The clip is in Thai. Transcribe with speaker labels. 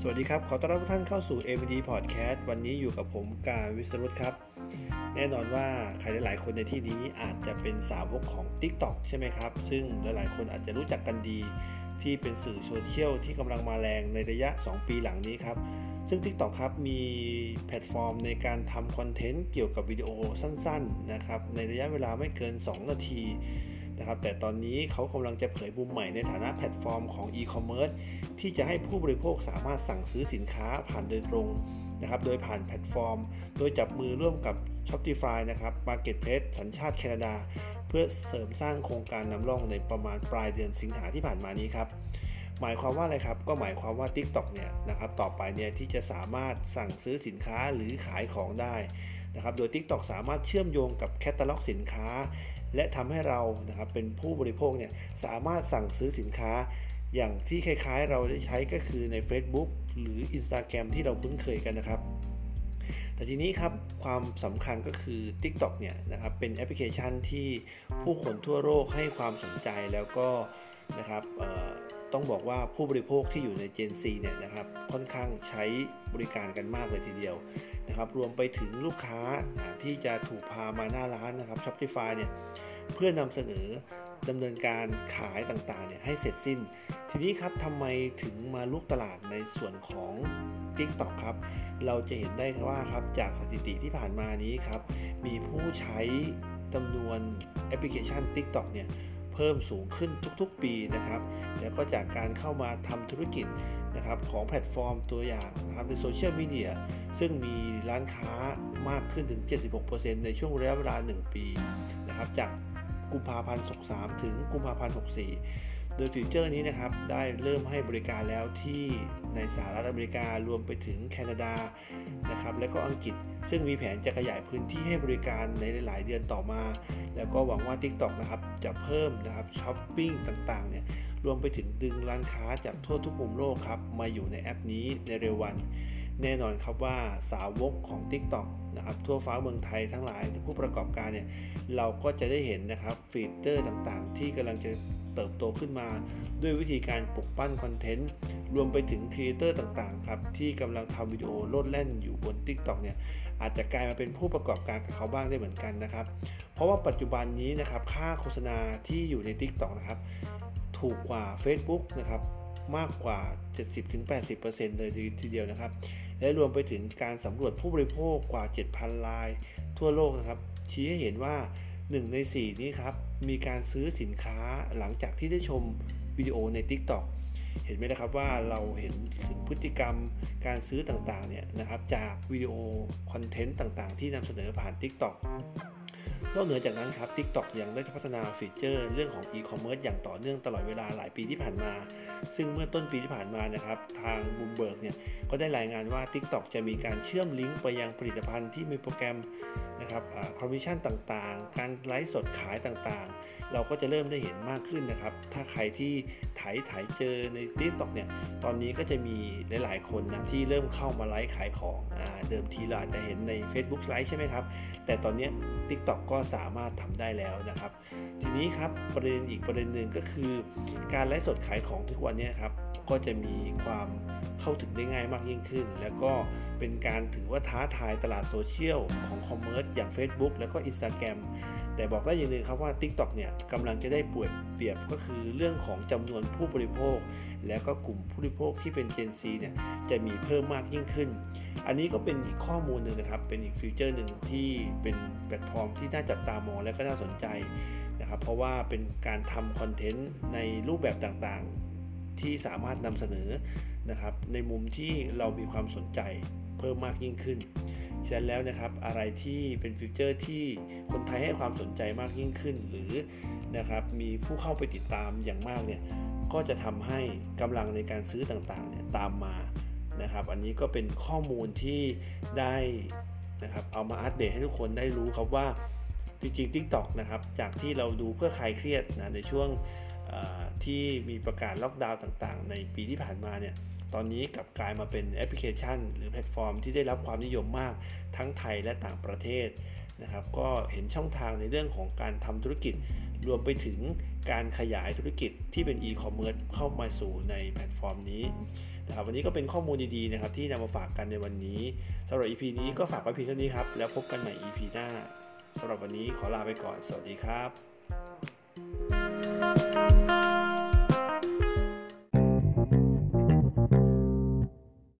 Speaker 1: สวัสดีครับ ขอต้อนรับทุกท่านเข้าสู่ MD Podcast วันนี้อยู่กับผมการวิสรุตครับ แน่นอนว่าใครหลาย ๆ คนในที่นี้อาจจะเป็นสาวกของ TikTok ใช่ไหมครับ ซึ่งหลาย ๆ คนอาจจะรู้จักกันดี ที่เป็นสื่อโซเชียลที่กำลังมาแรงในระยะ 2 ปีหลังนี้ครับ ซึ่ง TikTok ครับมีแพลตฟอร์มในการทำคอนเทนต์เกี่ยวกับวิดีโอสั้น ๆ นะครับ ในระยะเวลาไม่เกิน 2 นาที นะครับ แต่ตอนนี้เขากำลังจะเผยมุมใหม่ในฐานะแพลตฟอร์มของอีคอมเมิร์ซที่จะให้ผู้บริโภคสามารถสั่งซื้อสินค้าผ่านโดยตรงนะครับ โดยผ่านแพลตฟอร์ม โดยจับมือร่วมกับ Shopify นะครับ Marketplace สัญชาติแคนาดา เพื่อเสริมสร้างโครงการนำร่องในประมาณปลายเดือนสิงหาที่ผ่านมานี้ครับหมายความว่าอะไรครับ ก็หมายความว่า TikTok เนี่ยนะครับต่อไปเนี่ยที่จะสามารถสั่งซื้อสินค้าหรือขายของได้นะครับ โดย TikTok สามารถเชื่อมโยงกับแคตตาล็อกสินค้า และทำให้เรานะครับเป็นผู้บริโภคเนี่ยสามารถสั่งซื้อสินค้าอย่างที่คล้ายๆ เราได้ใช้ก็คือใน Facebook หรือ Instagram ที่เราคุ้นเคยกันนะครับ แต่ทีนี้ครับความสำคัญก็คือ TikTok เนี่ยนะครับเป็นแอปพลิเคชันที่ผู้คนทั่วโลกให้ความสนใจแล้วก็นะครับ ต้องบอกว่าผู้บริโภคที่อยู่ใน Gen Z เนี่ยนะครับค่อนข้างใช้บริการกันมากเลยทีเดียวนะครับรวมไปถึงลูกค้าที่จะถูกพามาหน้าร้านนะครับ Shopify เนี่ยเพื่อนำเสนอดำเนินการขายต่างๆเนี่ยให้เสร็จสิ้น ทีนี้ครับทำไมถึงมารุกตลาดในส่วนของ TikTok ครับ เราจะเห็นได้ว่าครับจากสถิติที่ผ่านมานี้ครับ มีผู้ใช้จำนวนแอปพลิเคชัน TikTok เนี่ย เพิ่มสูงขึ้นทุกๆปีนะครับ แล้วก็จากการเข้ามาทำธุรกิจนะครับของแพลตฟอร์มตัวอย่างนะครับในโซเชียลมีเดียซึ่งมีร้านค้ามากขึ้นถึง 76%ในช่วงระยะเวลา 1 ปีนะครับจากกุมภาพันธ์ 63 ถึงกุมภาพันธ์ 64 โดยฟีเจอร์นี้นะครับได้เริ่มให้บริการแล้วที่ในสหรัฐอเมริการวมไปถึงแคนาดานะครับและก็อังกฤษ ซึ่งมีแผนจะขยายพื้นที่ให้บริการในหลายเดือนต่อมา แล้วก็หวังว่า TikTok นะครับจะเพิ่มนะครับช้อปปิ้งต่าง ๆ เนี่ยรวมไปถึงดึงร้านค้าจากทั่วทุกมุมโลกครับมาอยู่ในแอปนี้ในเร็ววัน แน่นอนครับว่าสาวกของ TikTok นะครับทั่วฟ้าเมืองไทยทั้งหลายผู้ประกอบการเนี่ยเราก็จะได้เห็นนะครับฟีเจอร์ต่างๆ ที่กำลังจะ เติบโตขึ้นมา ด้วยวิธีการปลุกปั้นคอนเทนต์ รวมไปถึงครีเอเตอร์ต่างๆครับที่กำลังทำวิดีโอโลดแล่นอยู่บน TikTok เนี่ยอาจจะกลายมาเป็นผู้ประกอบการกับเขาบ้างได้เหมือนกันนะครับ เพราะว่าปัจจุบันนี้นะครับค่าโฆษณาที่อยู่ใน TikTok นะครับถูกกว่า Facebook นะครับมากกว่า 70-80%เลยทีเดียวนะครับ และรวมไปถึงการสำรวจผู้บริโภคกว่า 7,000รายทั่วโลกนะครับ ชี้ให้เห็นว่า 1 ใน 4 นี้ครับ มีการซื้อสินค้าหลังจากที่ได้ชมวิดีโอใน TikTok เห็นไหมนะครับว่าเราเห็นถึงพฤติกรรมการซื้อต่างๆเนี่ยนะครับจากวิดีโอคอนเทนต์ต่างๆ ที่นำเสนอผ่าน TikTok นอกเหนือจากนั้นครับ TikTok ยังได้พัฒนาฟีเจอร์เรื่องของ e-commerce อย่างต่อเนื่องตลอดเวลาหลายปีที่ผ่านมา ซึ่งเมื่อต้นปีที่ผ่านมานะครับ ทางบูมเบิร์กเนี่ย ก็ได้รายงานว่า TikTok จะมีการเชื่อมลิงก์ไปยังผลิตภัณฑ์ที่มีโปรแกรมนะครับคอมมิชชั่นต่างๆ การไลฟ์สดขายต่างๆ เราก็จะเริ่มได้เห็นมากขึ้นนะครับ ถ้าใครที่ถ่ายถ่ายเจอใน TikTok เนี่ย ตอนนี้ก็จะมีหลายๆ คนนะที่เริ่มเข้ามาไลฟ์ขายของอเดิมทีเราอาจจะเห็นใน Facebook ไลฟ์ใช่ไหมครับ แต่ตอนนี้ TikTok ก็สามารถทำได้แล้วนะครับ ทีนี้ครับประเด็นอีกประเด็นหนึ่งก็คือ การไลฟ์สดขายของทุกวันนี้ครับก็จะมีความเข้าถึงได้ง่ายมากยิ่งขึ้น แล้วก็เป็นการถือว่าท้าทายตลาด social commerce อย่าง Facebook แล้วก็ Instagram แต่บอกได้อย่างหนึ่งครับว่า TikTok เนี่ยกำลังจะได้ป่วยเปรียบก็คือเรื่องของจำนวนผู้บริโภค และก็กลุ่มผู้บริโภคที่เป็น Gen Z เนี่ยจะมีเพิ่มมากยิ่งขึ้น อันนี้ก็เป็นอีกข้อมูลหนึ่งนะครับ เป็นอีกฟีเจอร์หนึ่งที่เป็นแพลตฟอร์มที่น่าจับตามองและก็น่าสนใจนะครับ เพราะว่าเป็นการทำคอนเทนต์ในรูปแบบต่างๆ ที่สามารถนำเสนอนะครับในมุมที่เรามีความสนใจเพิ่มมากยิ่งขึ้น ฉะนั้นแล้วนะครับอะไรที่เป็นฟีเจอร์ที่คนไทยให้ความสนใจมากยิ่งขึ้น หรือนะครับมีผู้เข้าไปติดตามอย่างมากเนี่ยก็จะทำให้กำลังในการซื้อต่างๆเนี่ยตามมานะครับ อันนี้ก็เป็นข้อมูลที่ได้นะครับเอามาอัปเดตให้ทุกคนได้รู้ครับว่าจริงๆ TikTok นะครับจากที่เราดูเพื่อคลายเครียดนะในช่วงที่มีประกาศล็อกดาวน์ต่างๆ ในปีที่ผ่านมาเนี่ย ตอนนี้กลับกลายมาเป็นแอปพลิเคชัน หรือแพลตฟอร์มที่ได้รับความนิยมมากทั้งไทยและต่างประเทศนะครับ ก็เห็นช่องทางในเรื่องของการทำธุรกิจ รวมไปถึงการขยายธุรกิจที่เป็นอีคอมเมิร์ซเข้ามาสู่ในแพลตฟอร์มนี้นะครับวันนี้ก็เป็นข้อมูลดีๆนะครับที่นำมาฝากกันในวันนี้สำหรับ EP นี้ก็ฝากไว้เพียงเท่านี้ครับ แล้วพบกันใหม่ EP หน้าสำหรับวันนี้ขอลาไปก่อน สวัสดีครับ